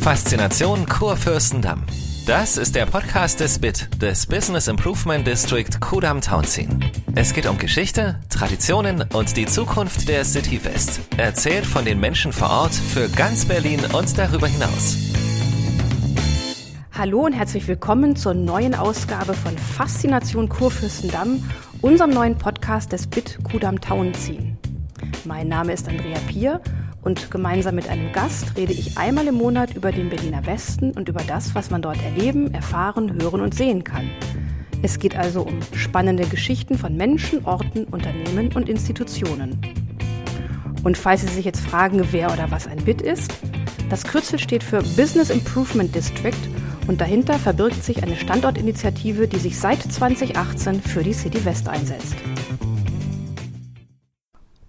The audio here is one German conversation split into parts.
Faszination Kurfürstendamm. Das ist der Podcast des BIT, des Business Improvement District Kudam Townsien. Es geht um Geschichte, Traditionen und die Zukunft der City West. Erzählt von den Menschen vor Ort für ganz Berlin und darüber hinaus. Hallo und herzlich willkommen zur neuen Ausgabe von Faszination Kurfürstendamm, unserem neuen Podcast des BIT Kudam Townsien. Mein Name ist Andrea Pier und gemeinsam mit einem Gast rede ich einmal im Monat über den Berliner Westen und über das, was man dort erleben, erfahren, hören und sehen kann. Es geht also um spannende Geschichten von Menschen, Orten, Unternehmen und Institutionen. Und falls Sie sich jetzt fragen, wer oder was ein BIT ist, das Kürzel steht für Business Improvement District und dahinter verbirgt sich eine Standortinitiative, die sich seit 2018 für die City West einsetzt.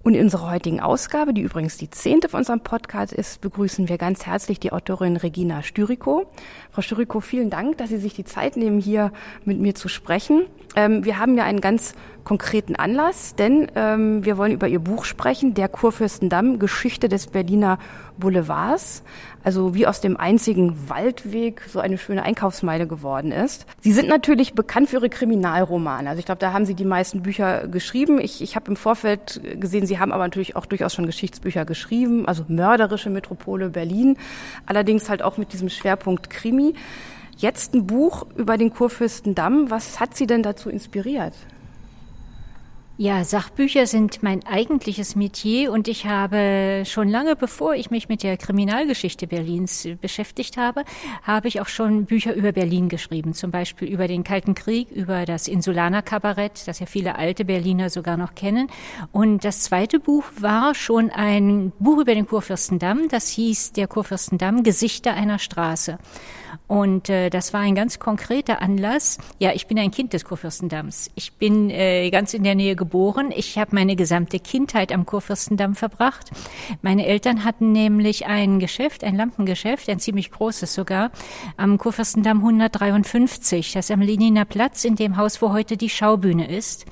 Und in unserer heutigen Ausgabe, die übrigens die zehnte von unserem Podcast ist, begrüßen wir ganz herzlich die Autorin Regina Styriko. Frau Styriko, vielen Dank, dass Sie sich die Zeit nehmen, hier mit mir zu sprechen. Ähm, wir haben ja einen ganz konkreten Anlass, denn ähm, wir wollen über Ihr Buch sprechen, Der Kurfürstendamm, Geschichte des Berliner Boulevards. Also wie aus dem einzigen Waldweg so eine schöne Einkaufsmeile geworden ist. Sie sind natürlich bekannt für Ihre Kriminalromane. Also ich glaube, da haben Sie die meisten Bücher geschrieben. Ich, ich habe im Vorfeld gesehen, Sie haben aber natürlich auch durchaus schon Geschichtsbücher geschrieben, also mörderische Metropole Berlin, allerdings halt auch mit diesem Schwerpunkt Krimi. Jetzt ein Buch über den Kurfürstendamm. Was hat Sie denn dazu inspiriert? Ja, Sachbücher sind mein eigentliches Metier und ich habe schon lange bevor ich mich mit der Kriminalgeschichte Berlins beschäftigt habe, habe ich auch schon Bücher über Berlin geschrieben, zum Beispiel über den Kalten Krieg, über das Insulaner Kabarett, das ja viele alte Berliner sogar noch kennen. Und das zweite Buch war schon ein Buch über den Kurfürstendamm, das hieß Der Kurfürstendamm, Gesichter einer Straße. Und äh, das war ein ganz konkreter Anlass. Ja, ich bin ein Kind des Kurfürstendamms. Ich bin äh, ganz in der Nähe geboren. Ich habe meine gesamte Kindheit am Kurfürstendamm verbracht. Meine Eltern hatten nämlich ein Geschäft, ein Lampengeschäft, ein ziemlich großes sogar, am Kurfürstendamm 153. Das ist am Leniner Platz, in dem Haus, wo heute die Schaubühne ist.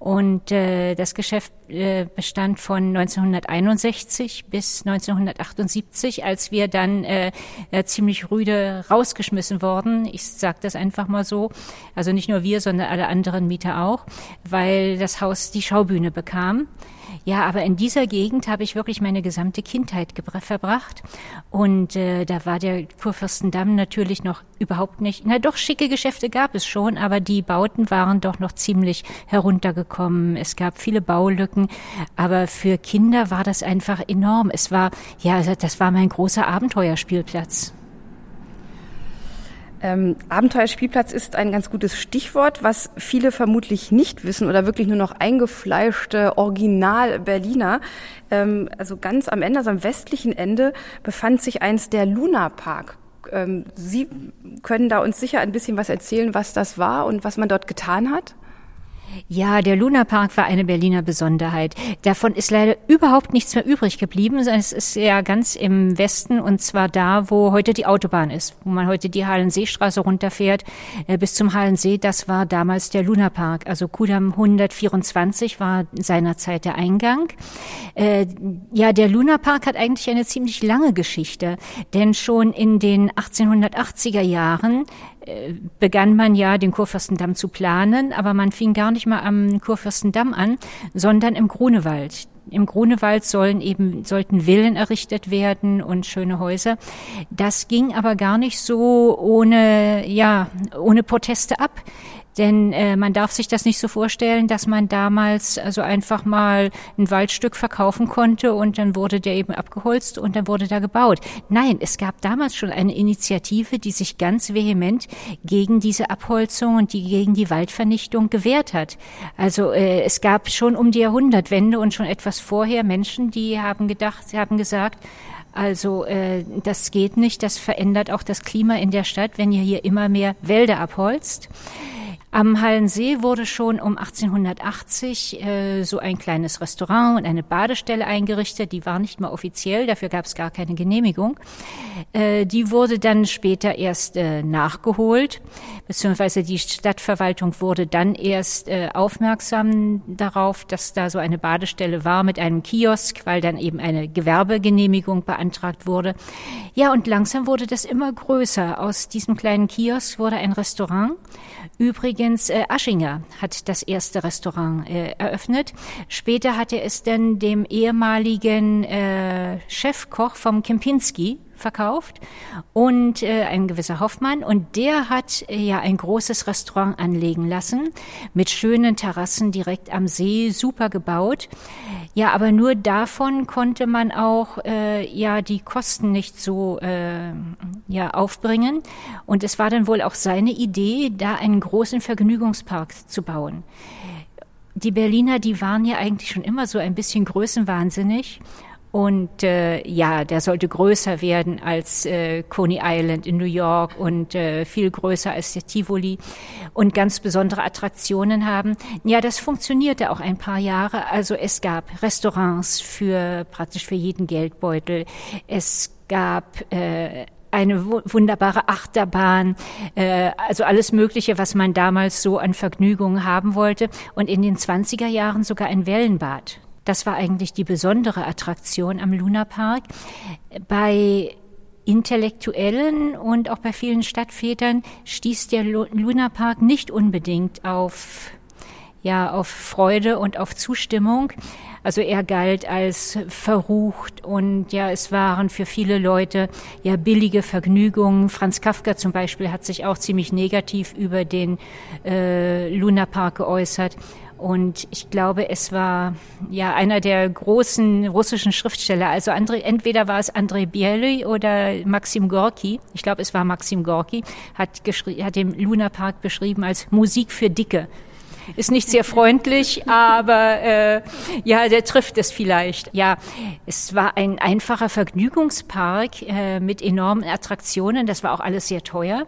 Und äh, das Geschäft äh, bestand von 1961 bis 1978, als wir dann äh, äh, ziemlich rüde rausgeschmissen worden. Ich sage das einfach mal so. Also nicht nur wir, sondern alle anderen Mieter auch, weil das Haus die Schaubühne bekam. Ja, aber in dieser Gegend habe ich wirklich meine gesamte Kindheit verbracht. Und äh, da war der Kurfürstendamm natürlich noch überhaupt nicht. Na doch, schicke Geschäfte gab es schon, aber die Bauten waren doch noch ziemlich heruntergekommen. Es gab viele Baulücken, aber für Kinder war das einfach enorm. Es war, ja, das war mein großer Abenteuerspielplatz. Ähm, Abenteuerspielplatz ist ein ganz gutes Stichwort, was viele vermutlich nicht wissen oder wirklich nur noch eingefleischte Original-Berliner. Ähm, also ganz am Ende, also am westlichen Ende, befand sich eins der Luna Park. Ähm, Sie können da uns sicher ein bisschen was erzählen, was das war und was man dort getan hat? Ja, der Lunapark war eine Berliner Besonderheit. Davon ist leider überhaupt nichts mehr übrig geblieben. Es ist ja ganz im Westen und zwar da, wo heute die Autobahn ist, wo man heute die Hallenseestraße runterfährt äh, bis zum Hallensee. Das war damals der Lunapark. Also Kudam 124 war seinerzeit der Eingang. Äh, ja, der Lunapark hat eigentlich eine ziemlich lange Geschichte, denn schon in den 1880er Jahren begann man ja den Kurfürstendamm zu planen, aber man fing gar nicht mal am Kurfürstendamm an, sondern im Grunewald. Im Grunewald sollen eben, sollten Villen errichtet werden und schöne Häuser. Das ging aber gar nicht so ohne, ja, ohne Proteste ab. Denn äh, man darf sich das nicht so vorstellen, dass man damals also einfach mal ein Waldstück verkaufen konnte und dann wurde der eben abgeholzt und dann wurde da gebaut. Nein, es gab damals schon eine Initiative, die sich ganz vehement gegen diese Abholzung und die gegen die Waldvernichtung gewehrt hat. Also äh, es gab schon um die Jahrhundertwende und schon etwas vorher Menschen, die haben gedacht, sie haben gesagt, also äh, das geht nicht, das verändert auch das Klima in der Stadt, wenn ihr hier immer mehr Wälder abholzt. Am Hallensee wurde schon um 1880 äh, so ein kleines Restaurant und eine Badestelle eingerichtet. Die war nicht mal offiziell, dafür gab es gar keine Genehmigung. Äh, die wurde dann später erst äh, nachgeholt, beziehungsweise die Stadtverwaltung wurde dann erst äh, aufmerksam darauf, dass da so eine Badestelle war mit einem Kiosk, weil dann eben eine Gewerbegenehmigung beantragt wurde. Ja, und langsam wurde das immer größer. Aus diesem kleinen Kiosk wurde ein Restaurant. Übrigens, äh, Aschinger hat das erste Restaurant äh, eröffnet. Später hat er es dann dem ehemaligen äh, Chefkoch vom Kempinski verkauft und äh, ein gewisser Hoffmann und der hat äh, ja ein großes Restaurant anlegen lassen mit schönen Terrassen direkt am See, super gebaut. Ja, aber nur davon konnte man auch äh, ja die Kosten nicht so äh, ja aufbringen und es war dann wohl auch seine Idee, da einen großen Vergnügungspark zu bauen. Die Berliner, die waren ja eigentlich schon immer so ein bisschen größenwahnsinnig und äh, ja, der sollte größer werden als äh, Coney Island in New York und äh, viel größer als der Tivoli und ganz besondere Attraktionen haben. Ja, das funktionierte auch ein paar Jahre. Also es gab Restaurants für praktisch für jeden Geldbeutel. Es gab äh, eine wunderbare Achterbahn, äh, also alles Mögliche, was man damals so an Vergnügungen haben wollte. Und in den 20er Jahren sogar ein Wellenbad. Das war eigentlich die besondere Attraktion am Lunapark. Bei Intellektuellen und auch bei vielen Stadtvätern stieß der Lunapark nicht unbedingt auf ja, auf Freude und auf Zustimmung. Also er galt als verrucht und ja, es waren für viele Leute ja billige Vergnügungen. Franz Kafka zum Beispiel hat sich auch ziemlich negativ über den äh, Lunapark geäußert. Und ich glaube, es war ja einer der großen russischen Schriftsteller. Also André, entweder war es Andrei Biely oder Maxim Gorki. Ich glaube, es war Maxim Gorki, hat, hat den Luna Park beschrieben als Musik für Dicke. Ist nicht sehr freundlich, aber äh, ja, der trifft es vielleicht. Ja, es war ein einfacher Vergnügungspark äh, mit enormen Attraktionen. Das war auch alles sehr teuer.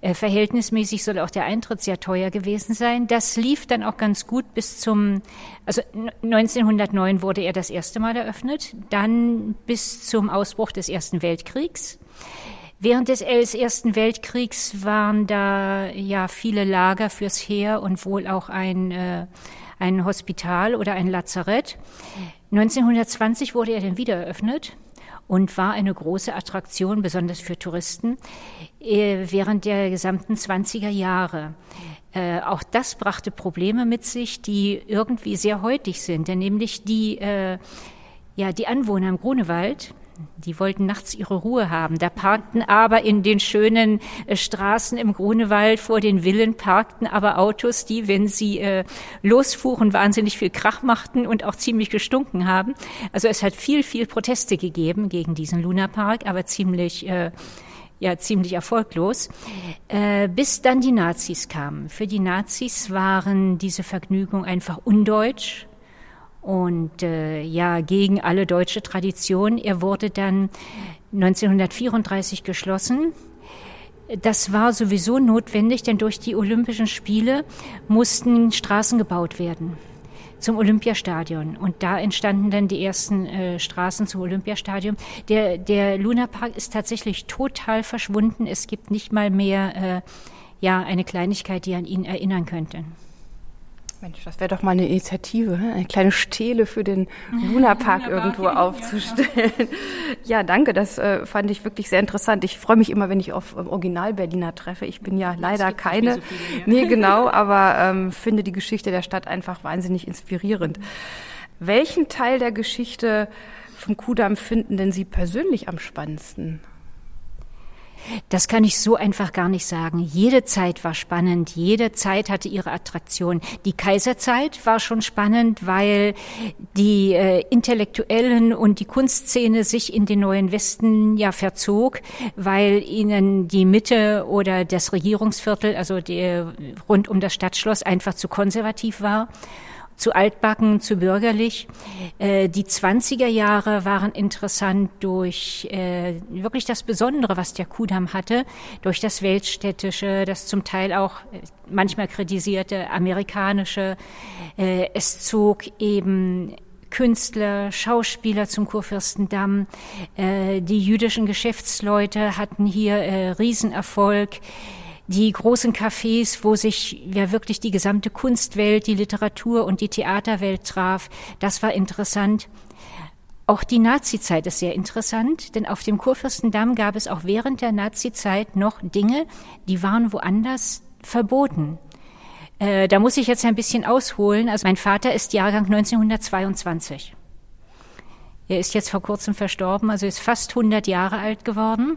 Äh, verhältnismäßig soll auch der Eintritt sehr teuer gewesen sein. Das lief dann auch ganz gut bis zum, also 1909 wurde er das erste Mal eröffnet, dann bis zum Ausbruch des Ersten Weltkriegs. Während des Ersten Weltkriegs waren da ja viele Lager fürs Heer und wohl auch ein, äh, ein Hospital oder ein Lazarett. 1920 wurde er dann wieder eröffnet und war eine große Attraktion, besonders für Touristen, äh, während der gesamten 20er Jahre. Äh, auch das brachte Probleme mit sich, die irgendwie sehr heutig sind, denn nämlich die, äh, ja, die Anwohner im Grunewald, die wollten nachts ihre Ruhe haben. Da parkten aber in den schönen äh, Straßen im Grunewald vor den Villen parkten aber Autos, die, wenn sie äh, losfuhren, wahnsinnig viel Krach machten und auch ziemlich gestunken haben. Also es hat viel, viel Proteste gegeben gegen diesen Lunapark, aber ziemlich äh, ja ziemlich erfolglos, äh, bis dann die Nazis kamen. Für die Nazis waren diese Vergnügungen einfach undeutsch und äh, ja gegen alle deutsche Tradition. Er wurde dann 1934 geschlossen. Das war sowieso notwendig, denn durch die Olympischen Spiele mussten Straßen gebaut werden zum Olympiastadion. Und da entstanden dann die ersten äh, Straßen zum Olympiastadion. Der, der Lunapark ist tatsächlich total verschwunden. Es gibt nicht mal mehr äh, ja, eine Kleinigkeit, die an ihn erinnern könnte. Mensch, das wäre doch mal eine Initiative, eine kleine Stele für den Lunapark irgendwo aufzustellen. Ja, danke, das äh, fand ich wirklich sehr interessant. Ich freue mich immer, wenn ich auf ähm, Original-Berliner treffe. Ich bin ja leider keine. So viele, nee, genau, aber ähm, finde die Geschichte der Stadt einfach wahnsinnig inspirierend. Welchen Teil der Geschichte vom Kudamm finden denn Sie persönlich am spannendsten? Das kann ich so einfach gar nicht sagen. Jede Zeit war spannend, jede Zeit hatte ihre Attraktion. Die Kaiserzeit war schon spannend, weil die äh, Intellektuellen und die Kunstszene sich in den neuen Westen ja verzog, weil ihnen die Mitte oder das Regierungsviertel, also der, rund um das Stadtschloss, einfach zu konservativ war. Zu altbacken, zu bürgerlich. Äh, die 20er Jahre waren interessant durch äh, wirklich das Besondere, was der Kudamm hatte, durch das Weltstädtische, das zum Teil auch äh, manchmal kritisierte amerikanische. Äh, es zog eben Künstler, Schauspieler zum Kurfürstendamm. Äh, die jüdischen Geschäftsleute hatten hier äh, Riesenerfolg. Die großen Cafés, wo sich ja wirklich die gesamte Kunstwelt, die Literatur und die Theaterwelt traf, das war interessant. Auch die Nazizeit ist sehr interessant, denn auf dem Kurfürstendamm gab es auch während der Nazizeit noch Dinge, die waren woanders verboten. Äh, da muss ich jetzt ein bisschen ausholen. Also mein Vater ist Jahrgang 1922. Er ist jetzt vor kurzem verstorben, also ist fast 100 Jahre alt geworden.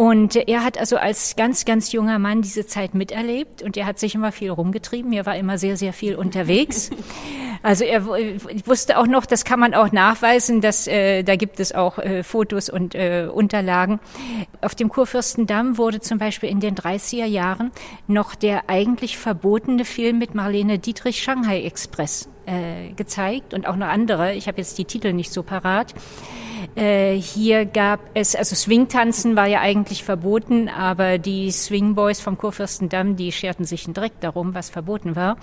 Und er hat also als ganz, ganz junger Mann diese Zeit miterlebt und er hat sich immer viel rumgetrieben. Er war immer sehr, sehr viel unterwegs. Also er wusste auch noch, das kann man auch nachweisen, dass äh, da gibt es auch äh, Fotos und äh, Unterlagen. Auf dem Kurfürstendamm wurde zum Beispiel in den 30er Jahren noch der eigentlich verbotene Film mit Marlene Dietrich Shanghai Express äh, gezeigt und auch noch andere. Ich habe jetzt die Titel nicht so parat. Äh, hier gab es, also Swingtanzen war ja eigentlich verboten, aber die Swingboys vom Kurfürstendamm, die scherten sich direkt darum, was verboten war.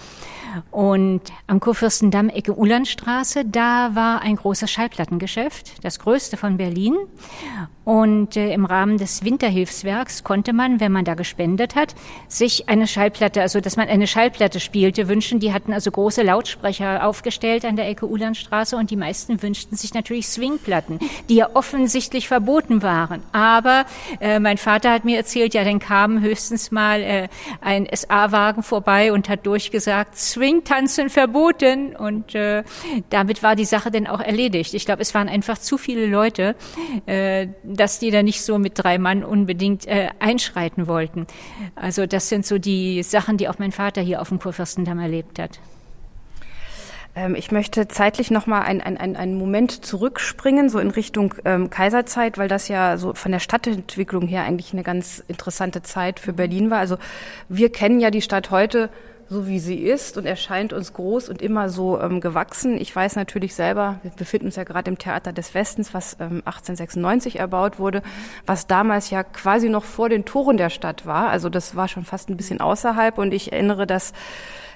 Und am Kurfürstendamm, Ecke Ulandstraße, da war ein großes Schallplattengeschäft, das größte von Berlin. Und äh, im Rahmen des Winterhilfswerks konnte man, wenn man da gespendet hat, sich eine Schallplatte, also dass man eine Schallplatte spielte, wünschen. Die hatten also große Lautsprecher aufgestellt an der Ecke Ulandstraße und die meisten wünschten sich natürlich Swingplatten, die ja offensichtlich verboten waren. Aber äh, mein Vater hat mir erzählt, ja, dann kam höchstens mal äh, ein SA-Wagen vorbei und hat durchgesagt, Swingtanzen verboten. Und äh, damit war die Sache dann auch erledigt. Ich glaube, es waren einfach zu viele Leute. Äh, dass die da nicht so mit drei Mann unbedingt äh, einschreiten wollten. Also das sind so die Sachen, die auch mein Vater hier auf dem Kurfürstendamm erlebt hat. Ähm, ich möchte zeitlich noch mal einen ein, ein Moment zurückspringen, so in Richtung ähm, Kaiserzeit, weil das ja so von der Stadtentwicklung her eigentlich eine ganz interessante Zeit für Berlin war. Also wir kennen ja die Stadt heute so wie sie ist und erscheint uns groß und immer so ähm, gewachsen. Ich weiß natürlich selber, wir befinden uns ja gerade im Theater des Westens, was ähm, 1896 erbaut wurde, was damals ja quasi noch vor den Toren der Stadt war. Also das war schon fast ein bisschen außerhalb und ich erinnere, dass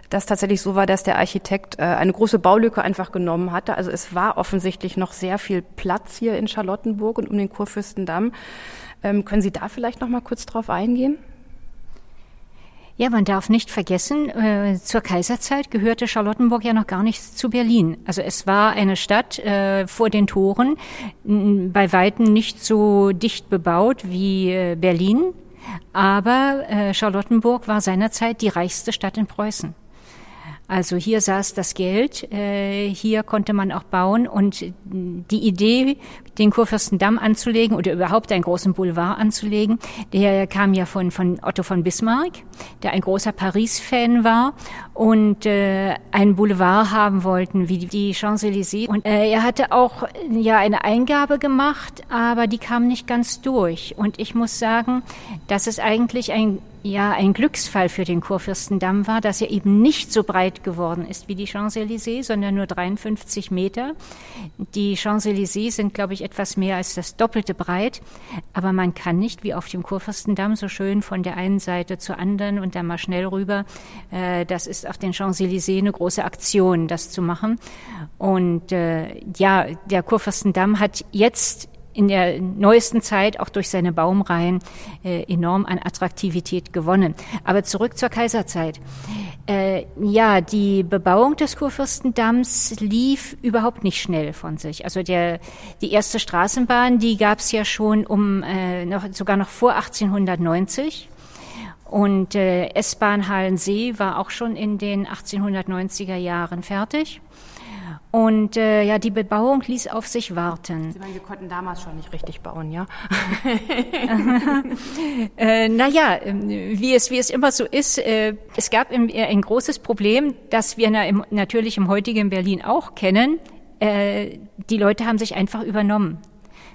das tatsächlich so war, dass der Architekt äh, eine große Baulücke einfach genommen hatte. Also es war offensichtlich noch sehr viel Platz hier in Charlottenburg und um den Kurfürstendamm. Ähm, können Sie da vielleicht noch mal kurz drauf eingehen? Ja, man darf nicht vergessen, äh, zur Kaiserzeit gehörte Charlottenburg ja noch gar nicht zu Berlin. Also es war eine Stadt äh, vor den Toren, bei weitem nicht so dicht bebaut wie äh, Berlin, aber äh, Charlottenburg war seinerzeit die reichste Stadt in Preußen. Also hier saß das Geld, äh, hier konnte man auch bauen und die Idee, den Kurfürstendamm anzulegen oder überhaupt einen großen Boulevard anzulegen, der kam ja von, von Otto von Bismarck, der ein großer Paris-Fan war und äh, einen Boulevard haben wollten wie die Champs-Élysées. Und äh, er hatte auch ja eine Eingabe gemacht, aber die kam nicht ganz durch. Und ich muss sagen, dass es eigentlich ein ja ein Glücksfall für den Kurfürstendamm war, dass er eben nicht so breit geworden ist wie die Champs-Élysées, sondern nur 53 Meter. Die Champs-Élysées sind, glaube ich, etwas mehr als das Doppelte breit, aber man kann nicht wie auf dem Kurfürstendamm so schön von der einen Seite zur anderen und dann mal schnell rüber. Äh, das ist auf den Champs-Élysées eine große Aktion, das zu machen. Und äh, ja, der Kurfürstendamm hat jetzt in der neuesten Zeit auch durch seine Baumreihen äh, enorm an Attraktivität gewonnen. Aber zurück zur Kaiserzeit. Äh, ja, die Bebauung des Kurfürstendamms lief überhaupt nicht schnell von sich. Also der, die erste Straßenbahn, die gab es ja schon um äh, noch, sogar noch vor 1890. Und äh, S-Bahn Hallensee war auch schon in den 1890er Jahren fertig. Und äh, ja, die Bebauung ließ auf sich warten. Sie meinen, wir konnten damals schon nicht richtig bauen, ja? äh, naja, ähm, wie es, wie es immer so ist, äh, es gab im, äh, ein großes Problem, das wir na, im, natürlich im heutigen Berlin auch kennen. Äh, die Leute haben sich einfach übernommen.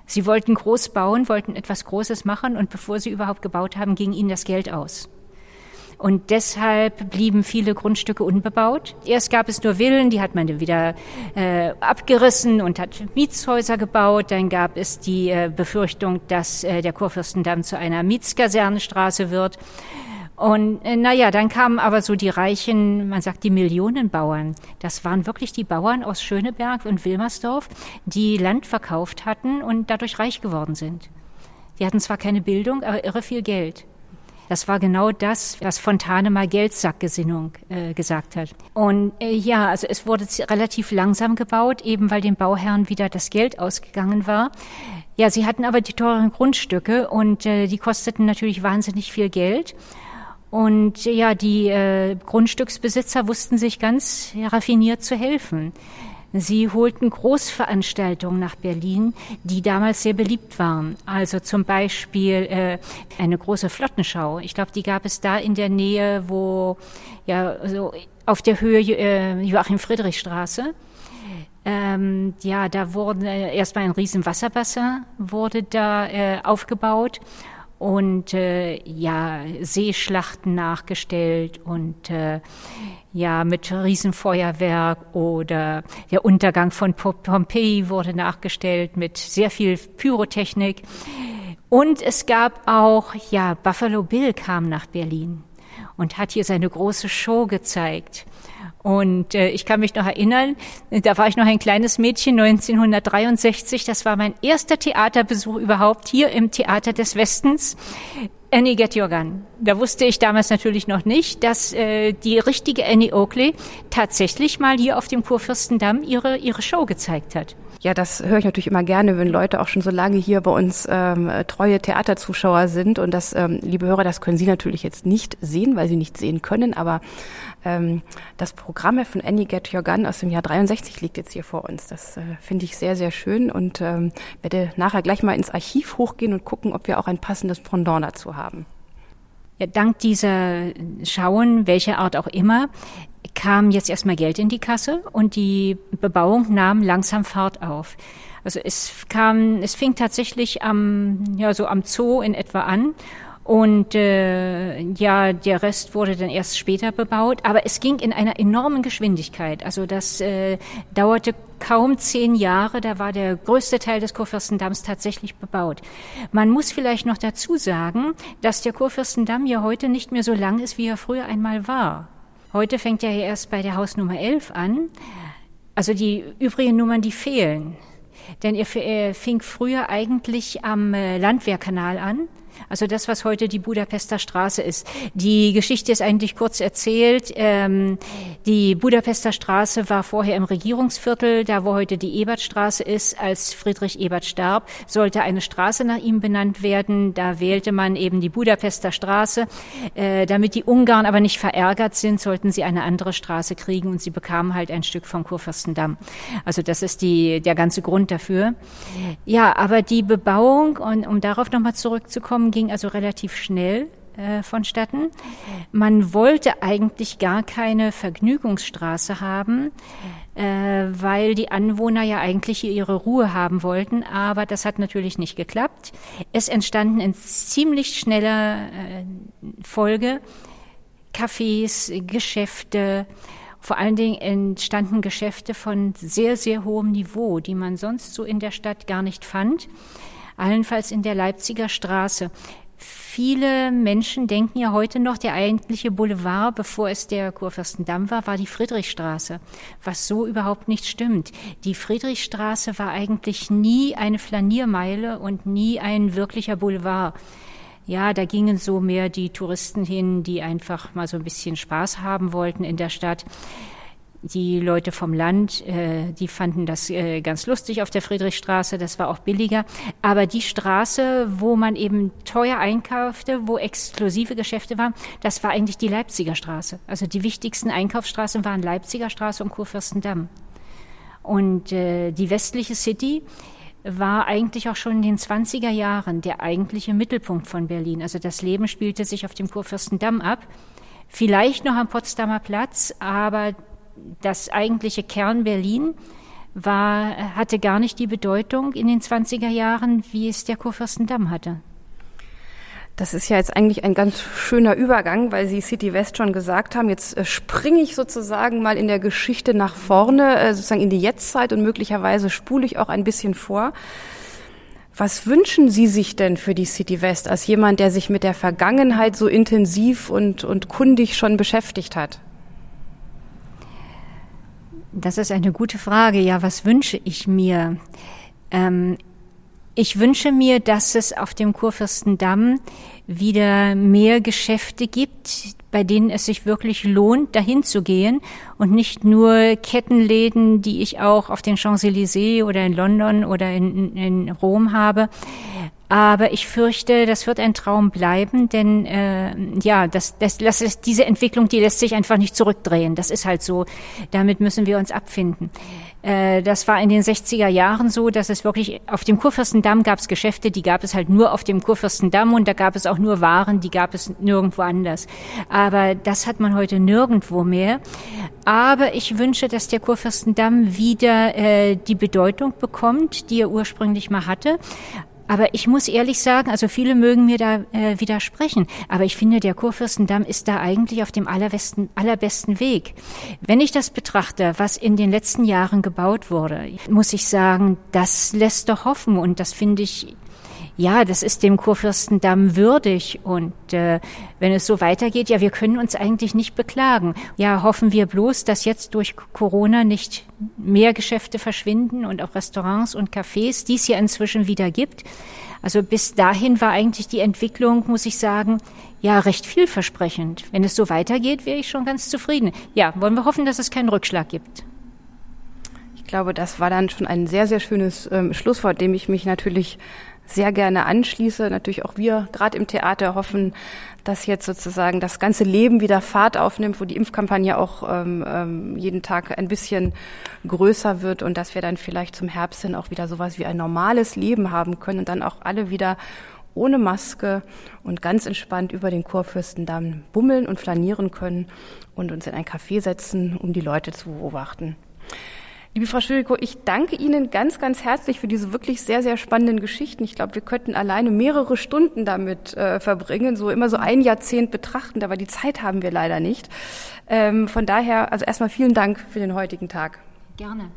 Sie wollten groß bauen, wollten etwas Großes machen und bevor sie überhaupt gebaut haben, ging ihnen das Geld aus. Und deshalb blieben viele Grundstücke unbebaut. Erst gab es nur Villen, die hat man wieder äh, abgerissen und hat Mietshäuser gebaut. Dann gab es die äh, Befürchtung, dass äh, der Kurfürstendamm zu einer Mietskasernenstraße wird. Und äh, naja, dann kamen aber so die reichen, man sagt die Millionenbauern. Das waren wirklich die Bauern aus Schöneberg und Wilmersdorf, die Land verkauft hatten und dadurch reich geworden sind. Die hatten zwar keine Bildung, aber irre viel Geld. Das war genau das, was Fontane mal Geldsackgesinnung äh, gesagt hat. Und äh, ja, also es wurde relativ langsam gebaut, eben weil den Bauherren wieder das Geld ausgegangen war. Ja, sie hatten aber die teuren Grundstücke und äh, die kosteten natürlich wahnsinnig viel Geld. Und ja, die äh, Grundstücksbesitzer wussten sich ganz raffiniert zu helfen. Sie holten Großveranstaltungen nach Berlin, die damals sehr beliebt waren. Also zum Beispiel äh, eine große Flottenschau. Ich glaube, die gab es da in der Nähe, wo ja so auf der Höhe äh, Joachim-Friedrich-Straße. Ähm, ja, da wurde äh, erstmal ein riesen Wasserbassin wurde da äh, aufgebaut und äh, ja Seeschlachten nachgestellt und äh, ja mit Riesenfeuerwerk oder der Untergang von Pompeji wurde nachgestellt mit sehr viel Pyrotechnik. Und es gab auch ja Buffalo Bill kam nach Berlin und hat hier seine große Show gezeigt und äh, ich kann mich noch erinnern, da war ich noch ein kleines Mädchen 1963. Das war mein erster Theaterbesuch überhaupt hier im Theater des Westens. Annie Get Your Gun. Da wusste ich damals natürlich noch nicht, dass äh, die richtige Annie Oakley tatsächlich mal hier auf dem Kurfürstendamm ihre, ihre Show gezeigt hat. Ja, das höre ich natürlich immer gerne, wenn Leute auch schon so lange hier bei uns ähm, treue Theaterzuschauer sind. Und das, ähm, liebe Hörer, das können Sie natürlich jetzt nicht sehen, weil Sie nicht sehen können. Aber ähm, das Programm von Annie Get Your Gun aus dem Jahr 63 liegt jetzt hier vor uns. Das äh, finde ich sehr, sehr schön und ähm, werde nachher gleich mal ins Archiv hochgehen und gucken, ob wir auch ein passendes Pendant dazu haben. Ja, dank dieser Schauen, welcher Art auch immer, kam jetzt erstmal Geld in die Kasse und die Bebauung nahm langsam Fahrt auf. Also es kam, es fing tatsächlich am, ja, so am Zoo in etwa an und äh, ja, der Rest wurde dann erst später bebaut, aber es ging in einer enormen Geschwindigkeit. Also das äh, dauerte kaum zehn Jahre, da war der größte Teil des Kurfürstendamms tatsächlich bebaut. Man muss vielleicht noch dazu sagen, dass der Kurfürstendamm ja heute nicht mehr so lang ist, wie er früher einmal war. Heute fängt er ja erst bei der Hausnummer 11 an. Also die übrigen Nummern, die fehlen. Denn er fing früher eigentlich am äh, Landwehrkanal an also das, was heute die Budapester Straße ist. Die Geschichte ist eigentlich kurz erzählt. Ähm, die Budapester Straße war vorher im Regierungsviertel, da wo heute die Ebertstraße ist. Als Friedrich Ebert starb, sollte eine Straße nach ihm benannt werden. Da wählte man eben die Budapester Straße. Äh, damit die Ungarn aber nicht verärgert sind, sollten sie eine andere Straße kriegen und sie bekamen halt ein Stück vom Kurfürstendamm. Also das ist die, der ganze Grund dafür. Ja, aber die Bebauung, und um darauf nochmal zurückzukommen, ging also relativ schnell äh, vonstatten. Man wollte eigentlich gar keine Vergnügungsstraße haben, äh, weil die Anwohner ja eigentlich ihre Ruhe haben wollten, aber das hat natürlich nicht geklappt. Es entstanden in ziemlich schneller äh, Folge Cafés, Geschäfte, vor allen Dingen entstanden Geschäfte von sehr, sehr hohem Niveau, die man sonst so in der Stadt gar nicht fand allenfalls in der Leipziger Straße. Viele Menschen denken ja heute noch, der eigentliche Boulevard, bevor es der Kurfürstendamm war, war die Friedrichstraße, was so überhaupt nicht stimmt. Die Friedrichstraße war eigentlich nie eine Flaniermeile und nie ein wirklicher Boulevard. Ja, da gingen so mehr die Touristen hin, die einfach mal so ein bisschen Spaß haben wollten in der Stadt. Die Leute vom Land, äh, die fanden das äh, ganz lustig auf der Friedrichstraße, das war auch billiger. Aber die Straße, wo man eben teuer einkaufte, wo exklusive Geschäfte waren, das war eigentlich die Leipziger Straße. Also die wichtigsten Einkaufsstraßen waren Leipziger Straße und Kurfürstendamm. Und äh, die westliche City war eigentlich auch schon in den 20er Jahren der eigentliche Mittelpunkt von Berlin. Also das Leben spielte sich auf dem Kurfürstendamm ab. Vielleicht noch am Potsdamer Platz, aber das eigentliche Kern Berlin war, hatte gar nicht die Bedeutung in den 20er Jahren, wie es der Kurfürstendamm hatte. Das ist ja jetzt eigentlich ein ganz schöner Übergang, weil Sie City West schon gesagt haben. Jetzt äh, springe ich sozusagen mal in der Geschichte nach vorne, äh, sozusagen in die Jetztzeit und möglicherweise spule ich auch ein bisschen vor. Was wünschen Sie sich denn für die City West als jemand, der sich mit der Vergangenheit so intensiv und, und kundig schon beschäftigt hat? Das ist eine gute Frage. Ja, was wünsche ich mir? Ähm, ich wünsche mir, dass es auf dem Kurfürstendamm wieder mehr Geschäfte gibt, bei denen es sich wirklich lohnt, dahin zu gehen und nicht nur Kettenläden, die ich auch auf den Champs-Élysées oder in London oder in, in Rom habe. Aber ich fürchte, das wird ein Traum bleiben, denn äh, ja, das, das, das, diese Entwicklung, die lässt sich einfach nicht zurückdrehen. Das ist halt so. Damit müssen wir uns abfinden. Äh, das war in den 60er Jahren so, dass es wirklich auf dem Kurfürstendamm gab es Geschäfte, die gab es halt nur auf dem Kurfürstendamm und da gab es auch nur Waren, die gab es nirgendwo anders. Aber das hat man heute nirgendwo mehr. Aber ich wünsche, dass der Kurfürstendamm wieder äh, die Bedeutung bekommt, die er ursprünglich mal hatte. Aber ich muss ehrlich sagen, also viele mögen mir da äh, widersprechen, aber ich finde, der Kurfürstendamm ist da eigentlich auf dem allerbesten, allerbesten Weg. Wenn ich das betrachte, was in den letzten Jahren gebaut wurde, muss ich sagen, das lässt doch hoffen und das finde ich ja, das ist dem Kurfürstendamm würdig. Und äh, wenn es so weitergeht, ja, wir können uns eigentlich nicht beklagen. Ja, hoffen wir bloß, dass jetzt durch Corona nicht mehr Geschäfte verschwinden und auch Restaurants und Cafés, die es ja inzwischen wieder gibt. Also bis dahin war eigentlich die Entwicklung, muss ich sagen, ja, recht vielversprechend. Wenn es so weitergeht, wäre ich schon ganz zufrieden. Ja, wollen wir hoffen, dass es keinen Rückschlag gibt. Ich glaube, das war dann schon ein sehr, sehr schönes ähm, Schlusswort, dem ich mich natürlich sehr gerne anschließe. Natürlich auch wir gerade im Theater hoffen, dass jetzt sozusagen das ganze Leben wieder Fahrt aufnimmt, wo die Impfkampagne auch ähm, ähm, jeden Tag ein bisschen größer wird und dass wir dann vielleicht zum Herbst hin auch wieder sowas wie ein normales Leben haben können und dann auch alle wieder ohne Maske und ganz entspannt über den Kurfürstendamm bummeln und flanieren können und uns in ein Café setzen, um die Leute zu beobachten. Liebe Frau Schüriko, ich danke Ihnen ganz, ganz herzlich für diese wirklich sehr, sehr spannenden Geschichten. Ich glaube, wir könnten alleine mehrere Stunden damit äh, verbringen, so immer so ein Jahrzehnt betrachten, aber die Zeit haben wir leider nicht. Ähm, von daher, also erstmal vielen Dank für den heutigen Tag. Gerne.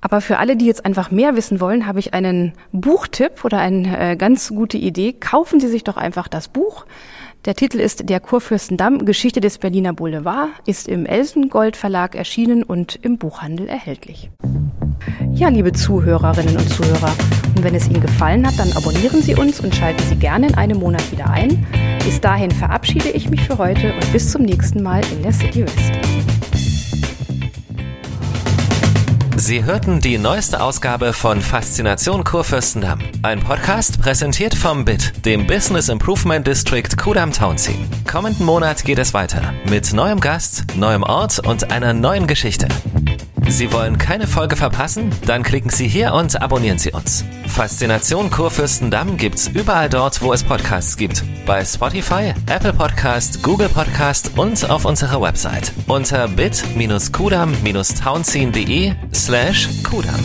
Aber für alle, die jetzt einfach mehr wissen wollen, habe ich einen Buchtipp oder eine äh, ganz gute Idee. Kaufen Sie sich doch einfach das Buch. Der Titel ist Der Kurfürstendamm, Geschichte des Berliner Boulevard, ist im Elsengold Verlag erschienen und im Buchhandel erhältlich. Ja, liebe Zuhörerinnen und Zuhörer, und wenn es Ihnen gefallen hat, dann abonnieren Sie uns und schalten Sie gerne in einem Monat wieder ein. Bis dahin verabschiede ich mich für heute und bis zum nächsten Mal in der City West. Sie hörten die neueste Ausgabe von Faszination Kurfürstendamm. Ein Podcast präsentiert vom BIT, dem Business Improvement District Kudam Townsea. Kommenden Monat geht es weiter mit neuem Gast, neuem Ort und einer neuen Geschichte. Sie wollen keine Folge verpassen? Dann klicken Sie hier und abonnieren Sie uns. Faszination Kurfürstendamm gibt's überall dort, wo es Podcasts gibt. Bei Spotify, Apple Podcast, Google Podcast und auf unserer Website unter bit-kudam-townsien.de slash kudam.